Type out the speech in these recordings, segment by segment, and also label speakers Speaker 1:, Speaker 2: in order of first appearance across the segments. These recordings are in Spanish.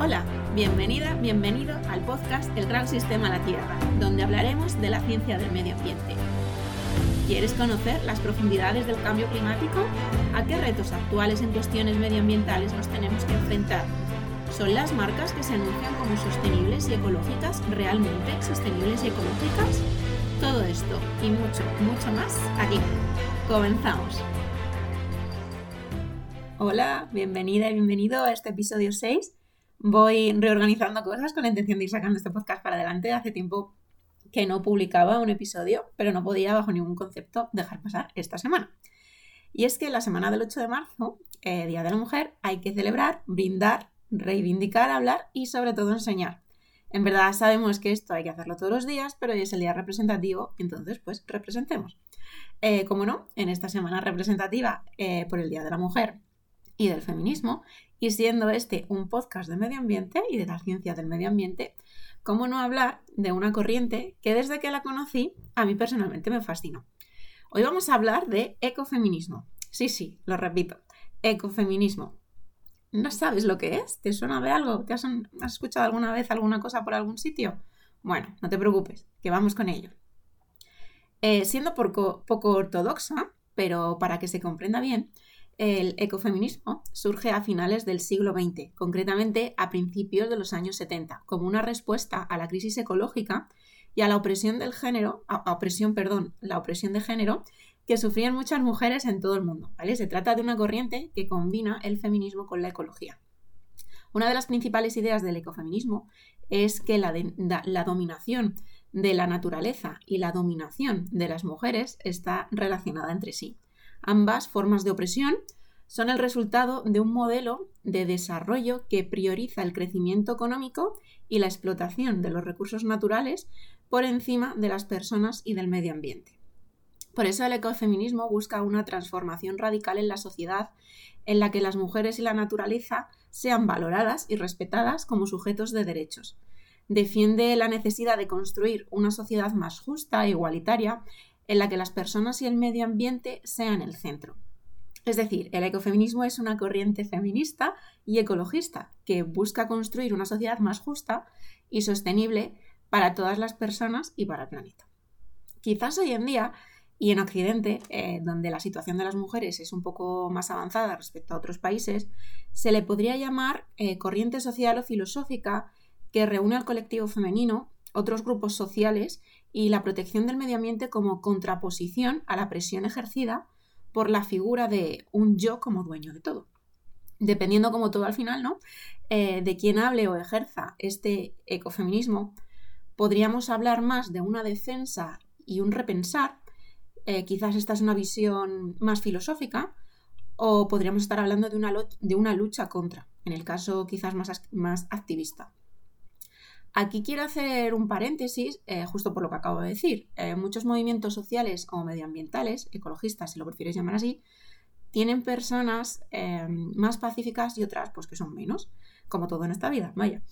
Speaker 1: Hola, bienvenida, bienvenido al podcast El Gran Sistema La Tierra, donde hablaremos de la ciencia del medio ambiente. ¿Quieres conocer las profundidades del cambio climático? ¿A qué retos actuales en cuestiones medioambientales nos tenemos que enfrentar? ¿Son las marcas que se anuncian como sostenibles y ecológicas realmente sostenibles y ecológicas? Todo esto y mucho, mucho más aquí. Comenzamos. Hola, bienvenida y bienvenido a este episodio 6. Voy reorganizando cosas con la intención de ir sacando este podcast para adelante. Hace tiempo que no publicaba un episodio, pero no podía bajo ningún concepto dejar pasar esta semana. Y es que la semana del 8 de marzo, eh, Día de la Mujer, hay que celebrar, brindar, reivindicar, hablar y sobre todo enseñar. En verdad sabemos que esto hay que hacerlo todos los días, pero hoy es el día representativo, entonces pues representemos. Eh, como no, en esta semana representativa eh, por el Día de la Mujer y del feminismo, y siendo este un podcast de medio ambiente y de la ciencia del medio ambiente, ¿cómo no hablar de una corriente que desde que la conocí a mí personalmente me fascinó? Hoy vamos a hablar de ecofeminismo. Sí, sí, lo repito, ecofeminismo. ¿No sabes lo que es? ¿Te suena de algo? ¿Te has, escuchado alguna vez alguna cosa por algún sitio? Bueno, no te preocupes, que vamos con ello. Eh, siendo poco, poco ortodoxa, pero para que se comprenda bien, el ecofeminismo surge a finales del siglo XX, concretamente a principios de los años 70, como una respuesta a la crisis ecológica y a la opresión del género, a, opresión, perdón, la opresión de género que sufrían muchas mujeres en todo el mundo. ¿vale? Se trata de una corriente que combina el feminismo con la ecología. Una de las principales ideas del ecofeminismo es que la, la dominación de la naturaleza y la dominación de las mujeres está relacionada entre sí. Ambas formas de opresión son el resultado de un modelo de desarrollo que prioriza el crecimiento económico y la explotación de los recursos naturales por encima de las personas y del medio ambiente. Por eso el ecofeminismo busca una transformación radical en la sociedad en la que las mujeres y la naturaleza sean valoradas y respetadas como sujetos de derechos. Defiende la necesidad de construir una sociedad más justa e igualitaria en la que las personas y el medio ambiente sean el centro. Es decir, el ecofeminismo es una corriente feminista y ecologista que busca construir una sociedad más justa y sostenible para todas las personas y para el planeta. Quizás hoy en día y en Occidente, eh, donde la situación de las mujeres es un poco más avanzada respecto a otros países, se le podría llamar eh, corriente social o filosófica que reúne al colectivo femenino, otros grupos sociales y la protección del medio ambiente como contraposición a la presión ejercida por la figura de un yo como dueño de todo. Dependiendo como todo al final, ¿no? Eh, de quién hable o ejerza este ecofeminismo, podríamos hablar más de una defensa y un repensar eh, quizás esta es una visión más filosófica, o podríamos estar hablando de una, de una lucha contra, en el caso quizás más, más activista. Aquí quiero hacer un paréntesis, eh, justo por lo que acabo de decir. Eh, muchos movimientos sociales o medioambientales, ecologistas, si lo prefieres llamar así, tienen personas más pacíficas y otras pues que son menos, como todo en esta vida, vaya.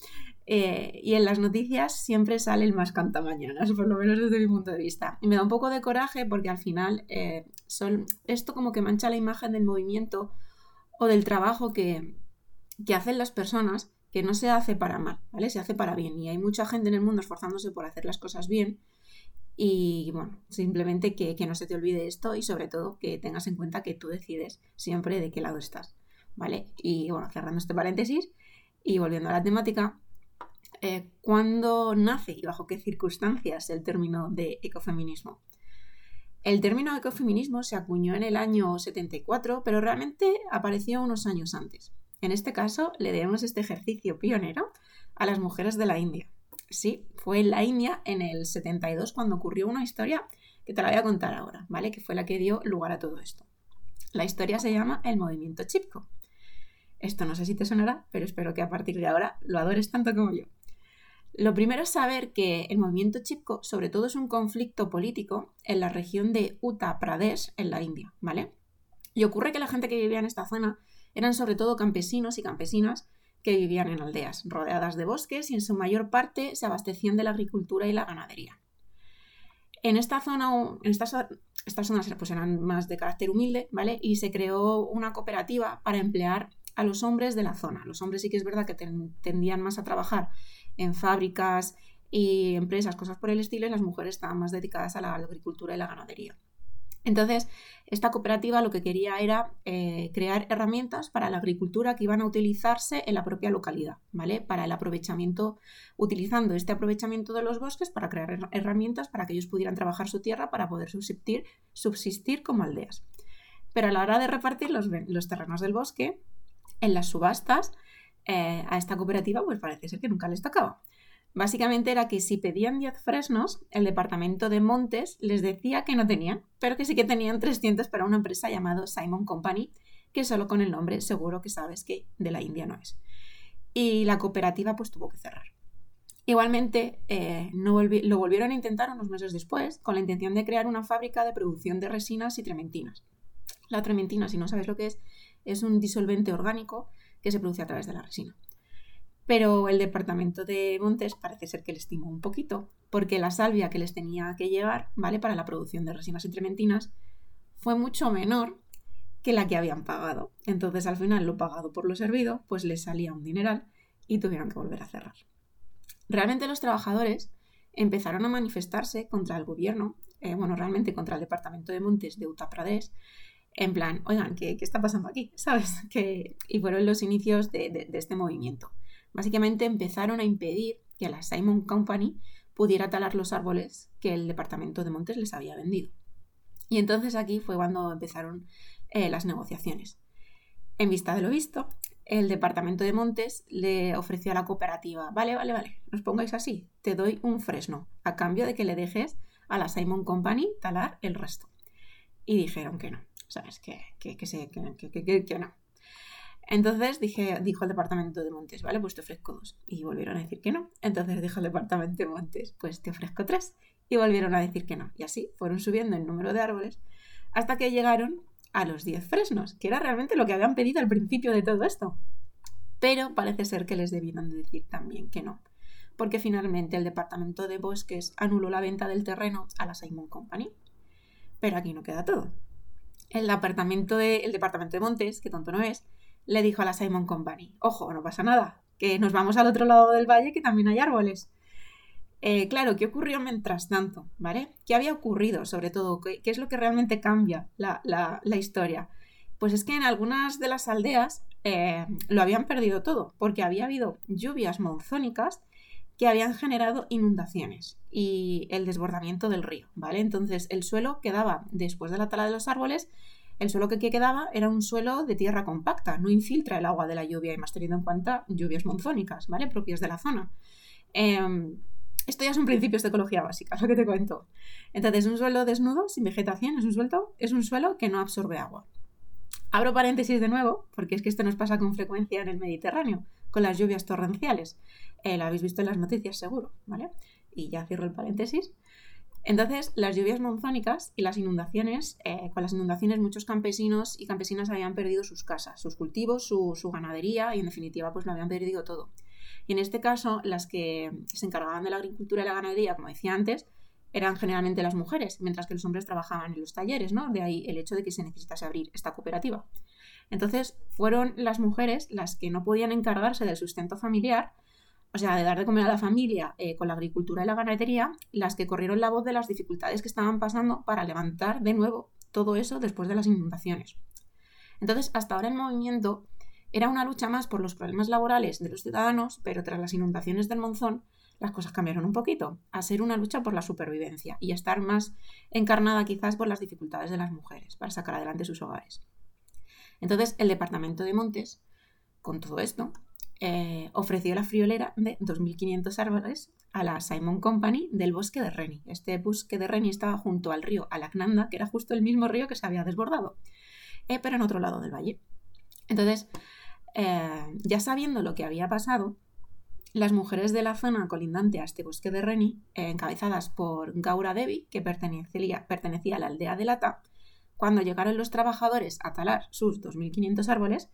Speaker 1: Eh, y en las noticias siempre sale el más cantamañanas, por lo menos desde mi punto de vista. Y me da un poco de coraje porque al final eh, son, esto como que mancha la imagen del movimiento o del trabajo que, hacen las personas, que no se hace para mal, ¿vale? Se hace para bien. Y hay mucha gente en el mundo esforzándose por hacer las cosas bien. Y bueno, simplemente que, que no se te olvide esto y sobre todo que tengas en cuenta que tú decides siempre de qué lado estás, ¿vale? Y bueno, cerrando este paréntesis y volviendo a la temática, eh, cuándo nace y bajo qué circunstancias el término de ecofeminismo. El término ecofeminismo se acuñó en el año 74, pero realmente apareció unos años antes. En este caso, le debemos este ejercicio pionero a las mujeres de la India. Sí, fue en la India en el 72 cuando ocurrió una historia que te la voy a contar ahora, ¿vale? Que fue la que dio lugar a todo esto. La historia se llama el movimiento Chipko. Esto no sé si te sonará, pero espero que a partir de ahora lo adores tanto como yo. Lo primero es saber que el movimiento Chipko sobre todo es un conflicto político en la región de Uttar Pradesh, en la India, ¿vale? Y ocurre que la gente que vivía en esta zona eran sobre todo campesinos y campesinas que vivían en aldeas rodeadas de bosques y en su mayor parte se abastecían de la agricultura y la ganadería. En esta zona, en estas, zonas pues eran más de carácter humilde, ¿vale? Y se creó una cooperativa para emplear a los hombres de la zona. Los hombres sí que es verdad que tendían más a trabajar en fábricas y empresas, cosas por el estilo, y las mujeres estaban más dedicadas a la agricultura y la ganadería. Entonces, esta cooperativa lo que quería era eh, crear herramientas para la agricultura que iban a utilizarse en la propia localidad, ¿vale? Para el aprovechamiento, utilizando este aprovechamiento de los bosques para crear herramientas para que ellos pudieran trabajar su tierra para poder subsistir, subsistir como aldeas. Pero a la hora de repartir los, terrenos del bosque, en las subastas, eh, a esta cooperativa, pues parece ser que nunca les tocaba. Básicamente era que si pedían 10 fresnos, el departamento de Montes les decía que no tenían, pero que sí que tenían 300 para una empresa llamada Simon Company, que solo con el nombre seguro que sabes que de la India no es. Y la cooperativa pues tuvo que cerrar. Igualmente, eh, no lo volvieron a intentar unos meses después con la intención de crear una fábrica de producción de resinas y trementinas. La trementina, si no sabes lo que es, es un disolvente orgánico que se produce a través de la resina. Pero el departamento de Montes parece ser que les estimó un poquito, porque la salvia que les tenía que llegar, ¿vale? Para la producción de resinas y trementinas, fue mucho menor que la que habían pagado. Entonces, al final, lo pagado por lo servido, pues les salía un dineral y tuvieron que volver a cerrar. Realmente los trabajadores empezaron a manifestarse contra el gobierno, eh, bueno, realmente contra el departamento de Montes de Uttar Pradesh, en plan, oigan, ¿qué, está pasando aquí? ¿Sabes? Que, y fueron los inicios de este movimiento. Básicamente empezaron a impedir que la Simon Company pudiera talar los árboles que el departamento de Montes les había vendido. Y entonces aquí fue cuando empezaron eh, las negociaciones. En vista de lo visto, el departamento de Montes le ofreció a la cooperativa, vale, vale, vale, os pongáis así, te doy un fresno, a cambio de que le dejes a la Simon Company talar el resto. Y dijeron que no, ¿sabes? Que, que, que, que no. Entonces dije, dijo el departamento de Montes, vale, pues te ofrezco dos. Y volvieron a decir que no. Entonces dijo el departamento de Montes, pues te ofrezco tres. Y volvieron a decir que no. Y así fueron subiendo el número de árboles hasta que llegaron a los diez fresnos, que era realmente lo que habían pedido al principio de todo esto. Pero parece ser que les debieron de decir también que no, porque finalmente el departamento de bosques anuló la venta del terreno a la Simon Company. Pero aquí no queda todo. El departamento de, el departamento de Montes, que tonto no es, le dijo a la Simon Company, ojo, no pasa nada, que nos vamos al otro lado del valle que también hay árboles. Eh, claro, ¿qué ocurrió mientras tanto? ¿Vale? ¿Qué había ocurrido sobre todo? ¿Qué, es lo que realmente cambia la, historia? Pues es que en algunas de las aldeas eh, lo habían perdido todo, porque había habido lluvias monzónicas que habían generado inundaciones y el desbordamiento del río, ¿vale? Entonces el suelo quedaba, después de la tala de los árboles, el suelo que quedaba era un suelo de tierra compacta, no infiltra el agua de la lluvia y más teniendo en cuenta lluvias monzónicas, ¿vale? Propias de la zona. Em, esto ya son principios de ecología básica, lo que te cuento. Entonces, un suelo desnudo, sin vegetación, es un, suelo, es un suelo que no absorbe agua. Abro paréntesis de nuevo, porque es que esto nos pasa con frecuencia en el Mediterráneo, con las lluvias torrenciales. Eh, lo habéis visto en las noticias, seguro, ¿vale? Y ya cierro el paréntesis. Entonces, las lluvias monzónicas y las inundaciones, eh, con las inundaciones muchos campesinos y campesinas habían perdido sus casas, sus cultivos, su, ganadería y en definitiva pues lo habían perdido todo. Y en este caso, las que se encargaban de la agricultura y la ganadería, como decía antes, eran generalmente las mujeres, mientras que los hombres trabajaban en los talleres, ¿no? De ahí el hecho de que se necesitase abrir esta cooperativa. Entonces, fueron las mujeres las que no podían encargarse del sustento familiar o sea, de dar de comer a la familia eh, con la agricultura y la ganadería, las que corrieron la voz de las dificultades que estaban pasando para levantar de nuevo todo eso después de las inundaciones. Entonces, hasta ahora el movimiento era una lucha más por los problemas laborales de los ciudadanos, pero tras las inundaciones del Monzón, las cosas cambiaron un poquito, a ser una lucha por la supervivencia y a estar más encarnada quizás por las dificultades de las mujeres para sacar adelante sus hogares. Entonces, el departamento de Montes, con todo esto, eh, ofreció la friolera de 2.500 árboles a la Simon Company del bosque de Reni. Este bosque de Reni estaba junto al río Alaknanda, que era justo el mismo río que se había desbordado, eh, pero en otro lado del valle. Entonces, eh, ya sabiendo lo que había pasado, las mujeres de la zona colindante a este bosque de Reni, encabezadas por Gaura Devi, que pertenecía, pertenecía a la aldea de Lata, cuando llegaron los trabajadores a talar sus 2.500 árboles,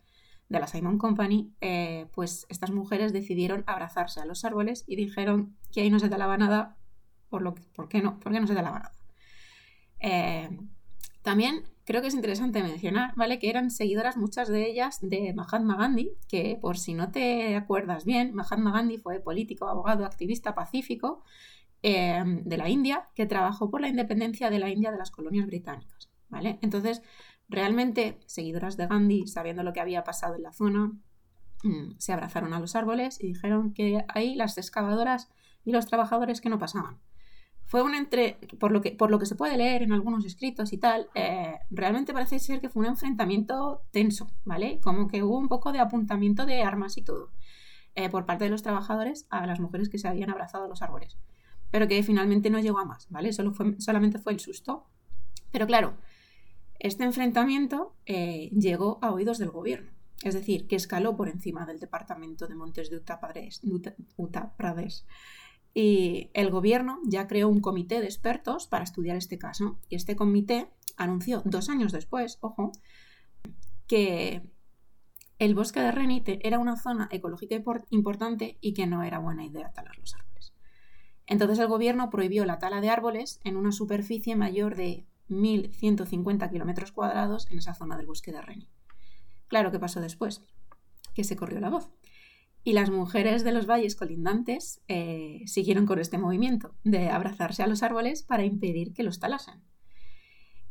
Speaker 1: de la Simon Company, eh, pues estas mujeres decidieron abrazarse a los árboles y dijeron que ahí no se talaba nada, por, lo ¿por qué no? ¿Por qué no se talaba nada? Eh, también creo que es interesante mencionar, ¿vale? Que eran seguidoras muchas de ellas de Mahatma Gandhi, que por si no te acuerdas bien, Mahatma Gandhi fue político, abogado, activista pacífico eh, de la India, que trabajó por la independencia de la India de las colonias británicas, ¿vale? Entonces, realmente, seguidoras de Gandhi, sabiendo lo que había pasado en la zona, mm, se abrazaron a los árboles y dijeron que ahí las excavadoras y los trabajadores que no pasaban fue un entre, por lo que, por lo que se puede leer en algunos escritos y tal, eh, realmente parece ser que fue un enfrentamiento tenso, ¿vale? Como que hubo un poco de apuntamiento de armas y todo eh, por parte de los trabajadores a las mujeres que se habían abrazado a los árboles, pero que finalmente no llegó a más, ¿vale? Solo fue, solamente fue el susto. Pero claro, este enfrentamiento eh, llegó a oídos del gobierno, es decir, que escaló por encima del departamento de Montes de Uttar Pradesh y el gobierno ya creó un comité de expertos para estudiar este caso. Y este comité anunció dos años después, ojo, que el bosque de Renite era una zona ecológica importante y que no era buena idea talar los árboles. Entonces el gobierno prohibió la tala de árboles en una superficie mayor de 1.150 kilómetros cuadrados en esa zona del bosque de Renite. Claro, ¿qué pasó después? Que se corrió la voz. Y las mujeres de los valles colindantes eh, siguieron con este movimiento de abrazarse a los árboles para impedir que los talasen.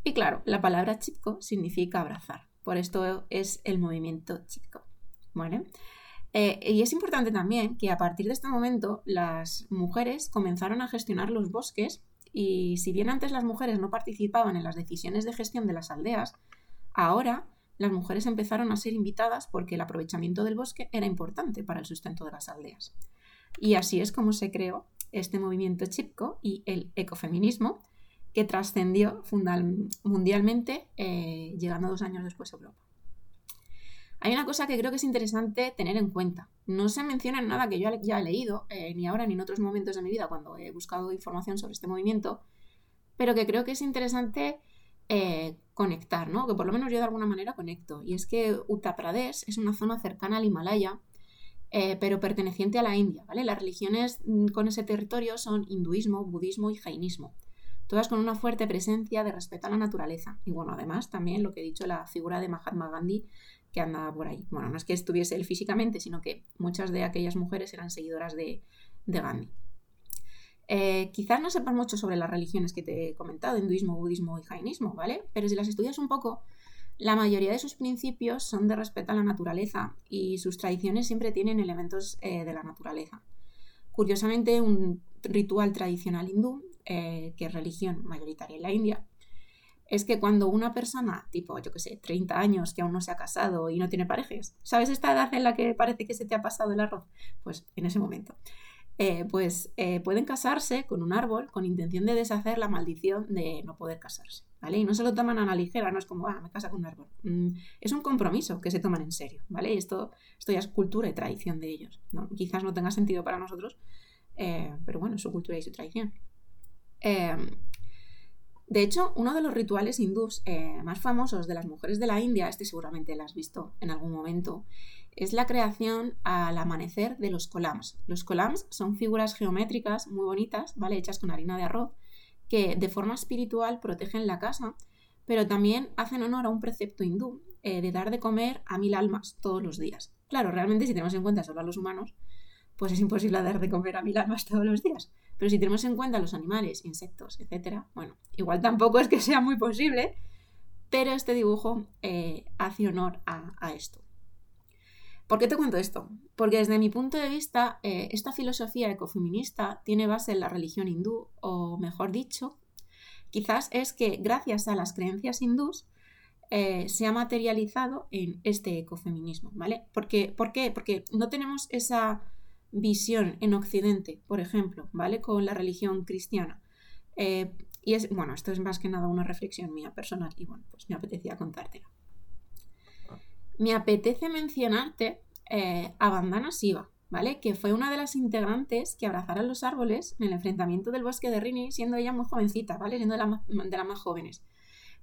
Speaker 1: Y claro, la palabra chipko significa abrazar, por esto es el movimiento chipko. Bueno, eh, y es importante también que a partir de este momento las mujeres comenzaron a gestionar los bosques y si bien antes las mujeres no participaban en las decisiones de gestión de las aldeas, ahora las mujeres empezaron a ser invitadas porque el aprovechamiento del bosque era importante para el sustento de las aldeas. Y así es como se creó este movimiento chipko y el ecofeminismo que trascendió mundialmente eh, llegando dos años después a Europa. Hay una cosa que creo que es interesante tener en cuenta. No se menciona en nada que yo ya he leído, eh, ni ahora ni en otros momentos de mi vida cuando he buscado información sobre este movimiento, pero que creo que es interesante eh, conectar, ¿no? Que por lo menos yo de alguna manera conecto. Y es que Uttar Pradesh es una zona cercana al Himalaya, eh, pero perteneciente a la India, ¿vale? Las religiones mm, con ese territorio son hinduismo, budismo y jainismo. Todas con una fuerte presencia de respeto a la naturaleza. Y bueno, además también lo que he dicho, la figura de Mahatma Gandhi que andaba por ahí. Bueno, no es que estuviese él físicamente, sino que muchas de aquellas mujeres eran seguidoras de Gandhi. Eh, quizás no sepas mucho sobre las religiones que te he comentado, hinduismo, budismo y jainismo, ¿vale? Pero si las estudias un poco, la mayoría de sus principios son de respeto a la naturaleza y sus tradiciones siempre tienen elementos eh, de la naturaleza. Curiosamente, un ritual tradicional hindú, eh, que es religión mayoritaria en la India, es que cuando una persona, tipo, yo qué sé, 30 años, que aún no se ha casado y no tiene parejas, ¿sabes esta edad en la que parece que se te ha pasado el arroz? Pues en ese momento. Eh, pues eh, pueden casarse con un árbol con intención de deshacer la maldición de no poder casarse, ¿vale? Y no se lo toman a la ligera, no es como, ah, me casa con un árbol. Mm, es un compromiso que se toman en serio, ¿vale? Y esto, esto ya es cultura y tradición de ellos, ¿no? Quizás no tenga sentido para nosotros, eh, pero bueno, su cultura y su tradición. De hecho, uno de los rituales hindús más famosos de las mujeres de la India, este seguramente lo has visto en algún momento, es la creación al amanecer de los colams. Los colams son figuras geométricas muy bonitas, ¿vale? Hechas con harina de arroz, que de forma espiritual protegen la casa, pero también hacen honor a un precepto hindú eh, de dar de comer a mil almas todos los días. Claro, realmente si tenemos en cuenta solo a los humanos, pues es imposible dar de comer a mil almas todos los días. Pero si tenemos en cuenta los animales, insectos, etc., bueno, igual tampoco es que sea muy posible, pero este dibujo eh, hace honor a esto. ¿Por qué te cuento esto? Porque desde mi punto de vista, eh, esta filosofía ecofeminista tiene base en la religión hindú, o mejor dicho, quizás es que gracias a las creencias hindús eh, se ha materializado en este ecofeminismo, ¿vale? ¿Por qué? Porque no tenemos esa visión en Occidente, por ejemplo, ¿vale? Con la religión cristiana. Eh, y es, bueno, esto es más que nada una reflexión mía personal y bueno, pues me apetecía contártela me apetece mencionarte eh, a Bandana Siva, ¿vale? Que fue una de las integrantes que abrazaron los árboles en el enfrentamiento del bosque de Rini, siendo ella muy jovencita, ¿vale? Siendo de, las más jóvenes.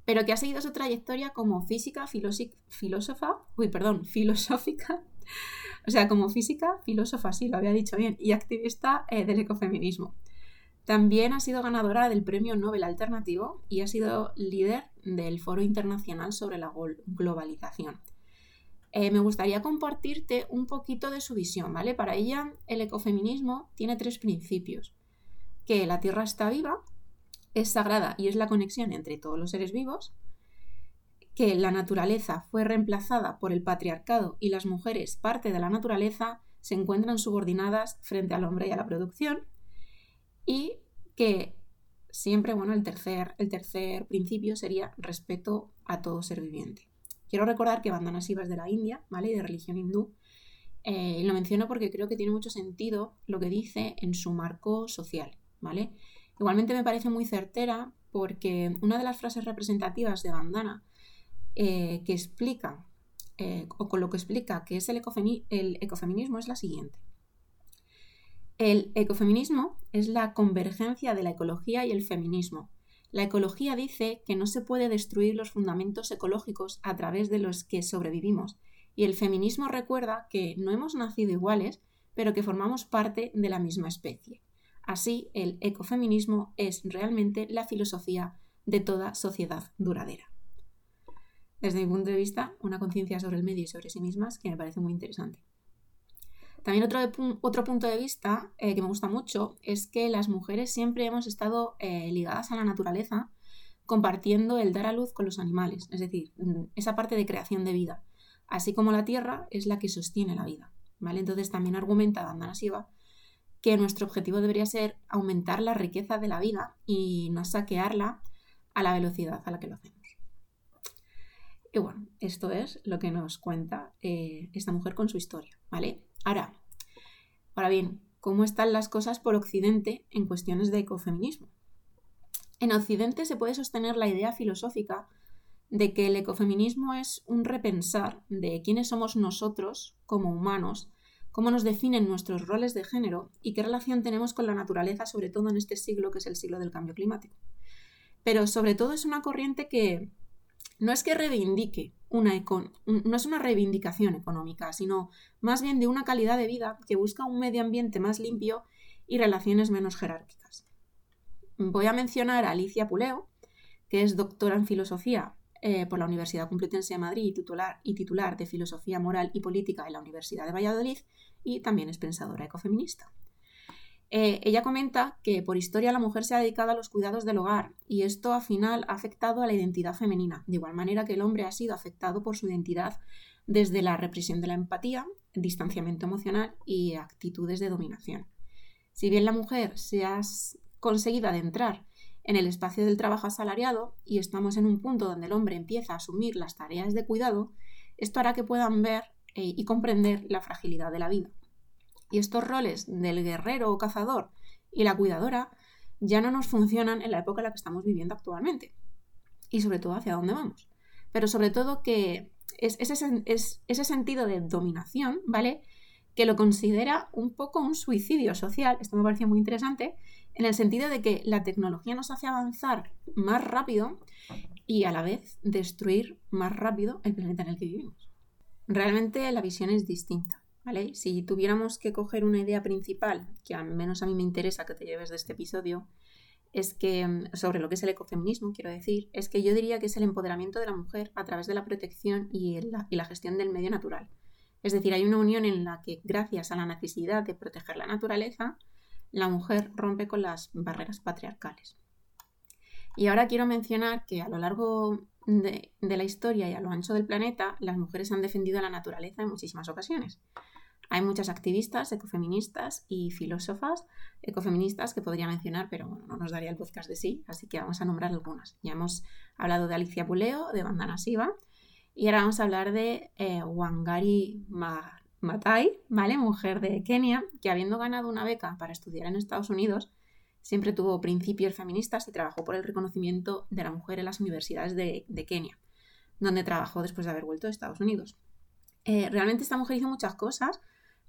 Speaker 1: Pero que ha seguido su trayectoria como física, filósofa, uy, perdón, filosófica, o sea, como física, filósofa, sí, lo había dicho bien, y activista eh, del ecofeminismo. También ha sido ganadora del Premio Nobel Alternativo y ha sido líder del Foro Internacional sobre la Globalización. Eh, me gustaría compartirte un poquito de su visión, ¿vale? Para ella, el ecofeminismo tiene tres principios. Que la Tierra está viva, es sagrada y es la conexión entre todos los seres vivos, que la naturaleza fue reemplazada por el patriarcado y las mujeres, parte de la naturaleza, se encuentran subordinadas frente al hombre y a la producción, y que siempre, bueno, el tercer, el tercer principio sería respeto a todo ser viviente. Quiero recordar que Bandana Siva es de la India, ¿vale? Y de religión hindú. Eh, lo menciono porque creo que tiene mucho sentido lo que dice en su marco social, ¿vale? Igualmente me parece muy certera porque una de las frases representativas de Bandana eh, que explica, eh, o con lo que explica que es el, el ecofeminismo es la siguiente. El ecofeminismo es la convergencia de la ecología y el feminismo. La ecología dice que no se puede destruir los fundamentos ecológicos a través de los que sobrevivimos, y el feminismo recuerda que no hemos nacido iguales, pero que formamos parte de la misma especie. Así, el ecofeminismo es realmente la filosofía de toda sociedad duradera. Desde mi punto de vista, una conciencia sobre el medio y sobre sí mismas que me parece muy interesante. También otro, otro punto de vista eh, que me gusta mucho es que las mujeres siempre hemos estado eh, ligadas a la naturaleza, compartiendo el dar a luz con los animales, es decir, mm, esa parte de creación de vida, así como la tierra es la que sostiene la vida. ¿vale? Entonces también argumenta Dandana Siva que nuestro objetivo debería ser aumentar la riqueza de la vida y no saquearla a la velocidad a la que lo hacemos. Y bueno, esto es lo que nos cuenta eh, esta mujer con su historia, ¿vale? Ahora, ahora bien, ¿cómo están las cosas por Occidente en cuestiones de ecofeminismo? En Occidente se puede sostener la idea filosófica de que el ecofeminismo es un repensar de quiénes somos nosotros como humanos, cómo nos definen nuestros roles de género y qué relación tenemos con la naturaleza, sobre todo en este siglo que es el siglo del cambio climático. Pero sobre todo es una corriente que no es que reivindique una no es una reivindicación económica, sino más bien de una calidad de vida que busca un medio ambiente más limpio y relaciones menos jerárquicas. Voy a mencionar a Alicia Puleo, que es doctora en filosofía eh, por la Universidad Complutense de Madrid y titular, y titular de Filosofía Moral y Política en la Universidad de Valladolid, y también es pensadora ecofeminista. Eh, ella comenta que por historia la mujer se ha dedicado a los cuidados del hogar y esto al final ha afectado a la identidad femenina, de igual manera que el hombre ha sido afectado por su identidad desde la represión de la empatía, distanciamiento emocional y actitudes de dominación. Si bien la mujer se ha conseguido adentrar en el espacio del trabajo asalariado y estamos en un punto donde el hombre empieza a asumir las tareas de cuidado, esto hará que puedan ver eh, y comprender la fragilidad de la vida. Y estos roles del guerrero o cazador y la cuidadora ya no nos funcionan en la época en la que estamos viviendo actualmente. Y sobre todo hacia dónde vamos. Pero sobre todo que es ese, ese sentido de dominación, ¿vale? Que lo considera un poco un suicidio social, esto me pareció muy interesante, en el sentido de que la tecnología nos hace avanzar más rápido y a la vez destruir más rápido el planeta en el que vivimos. Realmente la visión es distinta. Si tuviéramos que coger una idea principal, que al menos a mí me interesa que te lleves de este episodio, es que mm, sobre lo que es el ecofeminismo, quiero decir, es que yo diría que es el empoderamiento de la mujer a través de la protección y, la, y la gestión del medio natural. Es decir, hay una unión en la que, gracias a la necesidad de proteger la naturaleza, la mujer rompe con las barreras patriarcales. Y ahora quiero mencionar que a lo largo de, la historia y a lo ancho del planeta, las mujeres han defendido la naturaleza en muchísimas ocasiones. Hay muchas activistas, ecofeministas y filósofas ecofeministas que podría mencionar, pero bueno, no nos daría el podcast de sí, así que vamos a nombrar algunas. Ya hemos hablado de Alicia Puleo, de Bandana Siva, y ahora vamos a hablar de eh, Wangari Maathai, ¿vale? Mujer de Kenia, que habiendo ganado una beca para estudiar en Estados Unidos, siempre tuvo principios feministas y trabajó por el reconocimiento de la mujer en las universidades de, Kenia, donde trabajó después de haber vuelto a Estados Unidos. Eh, realmente esta mujer hizo muchas cosas,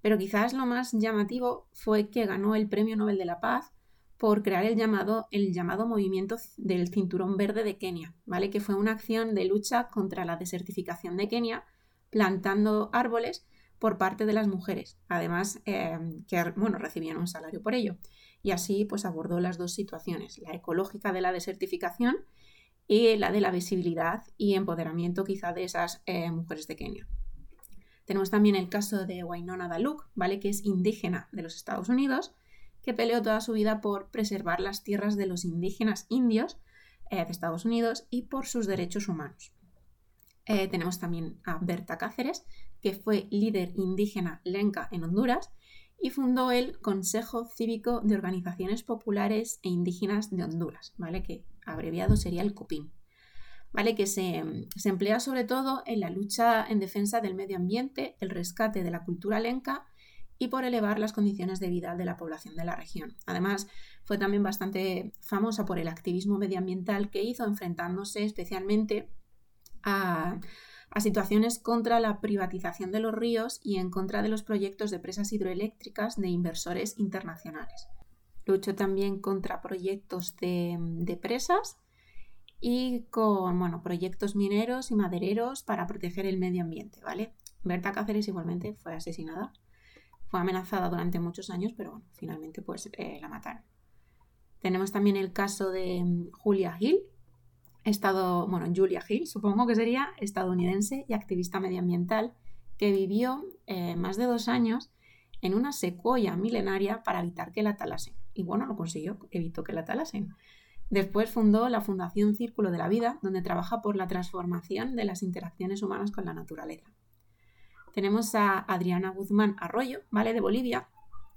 Speaker 1: pero quizás lo más llamativo fue que ganó el Premio Nobel de la Paz por crear el llamado, el llamado movimiento del Cinturón Verde de Kenia, ¿vale? que fue una acción de lucha contra la desertificación de Kenia, plantando árboles por parte de las mujeres, además eh, que bueno, recibían un salario por ello. Y así pues abordó las dos situaciones, la ecológica de la desertificación y la de la visibilidad y empoderamiento quizá de esas eh, mujeres de Kenia. Tenemos también el caso de Wainona Daluk, ¿vale? que es indígena de los Estados Unidos, que peleó toda su vida por preservar las tierras de los indígenas indios eh, de Estados Unidos y por sus derechos humanos. Eh, tenemos también a Berta Cáceres, que fue líder indígena lenca en Honduras y fundó el Consejo Cívico de Organizaciones Populares e Indígenas de Honduras, ¿vale? que abreviado sería el COPIN. ¿Vale? que se, se, emplea sobre todo en la lucha en defensa del medio ambiente, el rescate de la cultura lenca y por elevar las condiciones de vida de la población de la región. Además, fue también bastante famosa por el activismo medioambiental que hizo, enfrentándose especialmente a, situaciones contra la privatización de los ríos y en contra de los proyectos de presas hidroeléctricas de inversores internacionales. Luchó también contra proyectos de, presas y con bueno, proyectos mineros y madereros para proteger el medio ambiente, ¿vale? Berta Cáceres igualmente fue asesinada. Fue amenazada durante muchos años, pero finalmente pues eh, la mataron. Tenemos también el caso de mm, Julia Hill, estado, bueno, Julia Hill, supongo que sería estadounidense y activista medioambiental, que vivió eh, más de dos años en una secuoya milenaria para evitar que la talasen. Y bueno, lo consiguió, evitó que la talasen. Después fundó la Fundación Círculo de la Vida, donde trabaja por la transformación de las interacciones humanas con la naturaleza. Tenemos a Adriana Guzmán Arroyo, ¿vale? De Bolivia,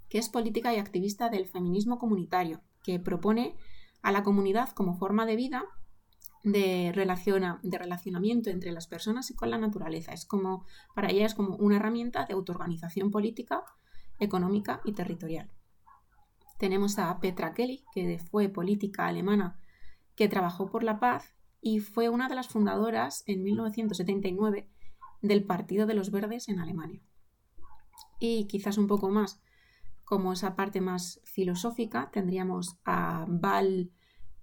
Speaker 1: que es política y activista del feminismo comunitario, que propone a la comunidad como forma de vida de, relaciona, de relacionamiento entre las personas y con la naturaleza. Es como, para ella es como una herramienta de autoorganización política, económica y territorial. Tenemos a Petra Kelly, que fue política alemana que trabajó por la paz y fue una de las fundadoras en 1979 del Partido de los Verdes en Alemania. Y quizás un poco más, como esa parte más filosófica, tendríamos a Val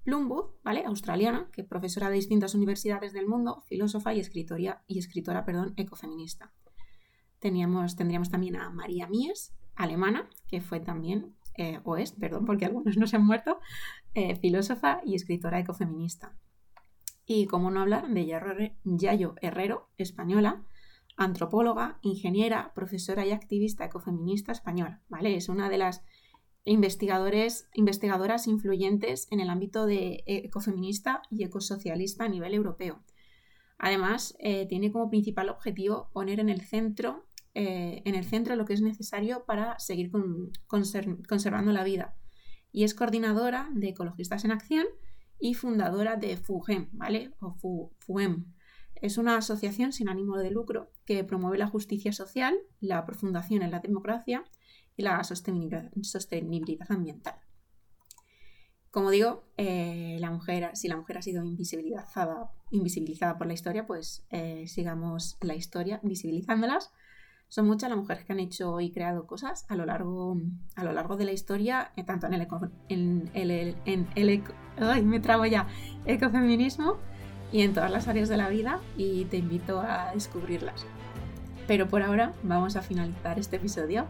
Speaker 1: Plumwood, ¿vale? Australiana, que es profesora de distintas universidades del mundo, filósofa y escritora, y escritora perdón, ecofeminista. Teníamos, tendríamos también a María Mies, alemana, que fue también, eh, o es, perdón, porque algunos no se han muerto, eh, filósofa y escritora ecofeminista. Y como no hablar de Yayo Herrero, española, antropóloga, ingeniera, profesora y activista ecofeminista española, ¿vale? Es una de las investigadores, investigadoras influyentes en el ámbito de ecofeminista y ecosocialista a nivel europeo. Además, eh, tiene como principal objetivo poner en el centro, eh, en el centro lo que es necesario para seguir conservando la vida. Y es coordinadora de Ecologistas en Acción y fundadora de FUGEM, ¿vale? O FUEM. Es una asociación sin ánimo de lucro que promueve la justicia social, la profundación en la democracia y la sostenibilidad, ambiental. Como digo, eh, la mujer, si la mujer ha sido invisibilizada, invisibilizada por la historia, pues eh, sigamos la historia visibilizándolas. Son muchas las mujeres que han hecho y creado cosas a lo largo, a lo largo de la historia, eh, tanto en el, en el, en el ay, me trabo ya, ecofeminismo y en todas las áreas de la vida y te invito a descubrirlas. Pero por ahora vamos a finalizar este episodio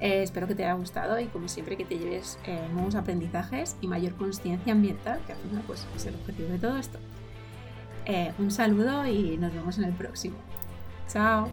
Speaker 1: eh, espero que te haya gustado y como siempre que te lleves eh, nuevos aprendizajes y mayor conciencia ambiental, que al final pues, es el objetivo de todo esto. Eh, un saludo y nos vemos en el próximo. Chao.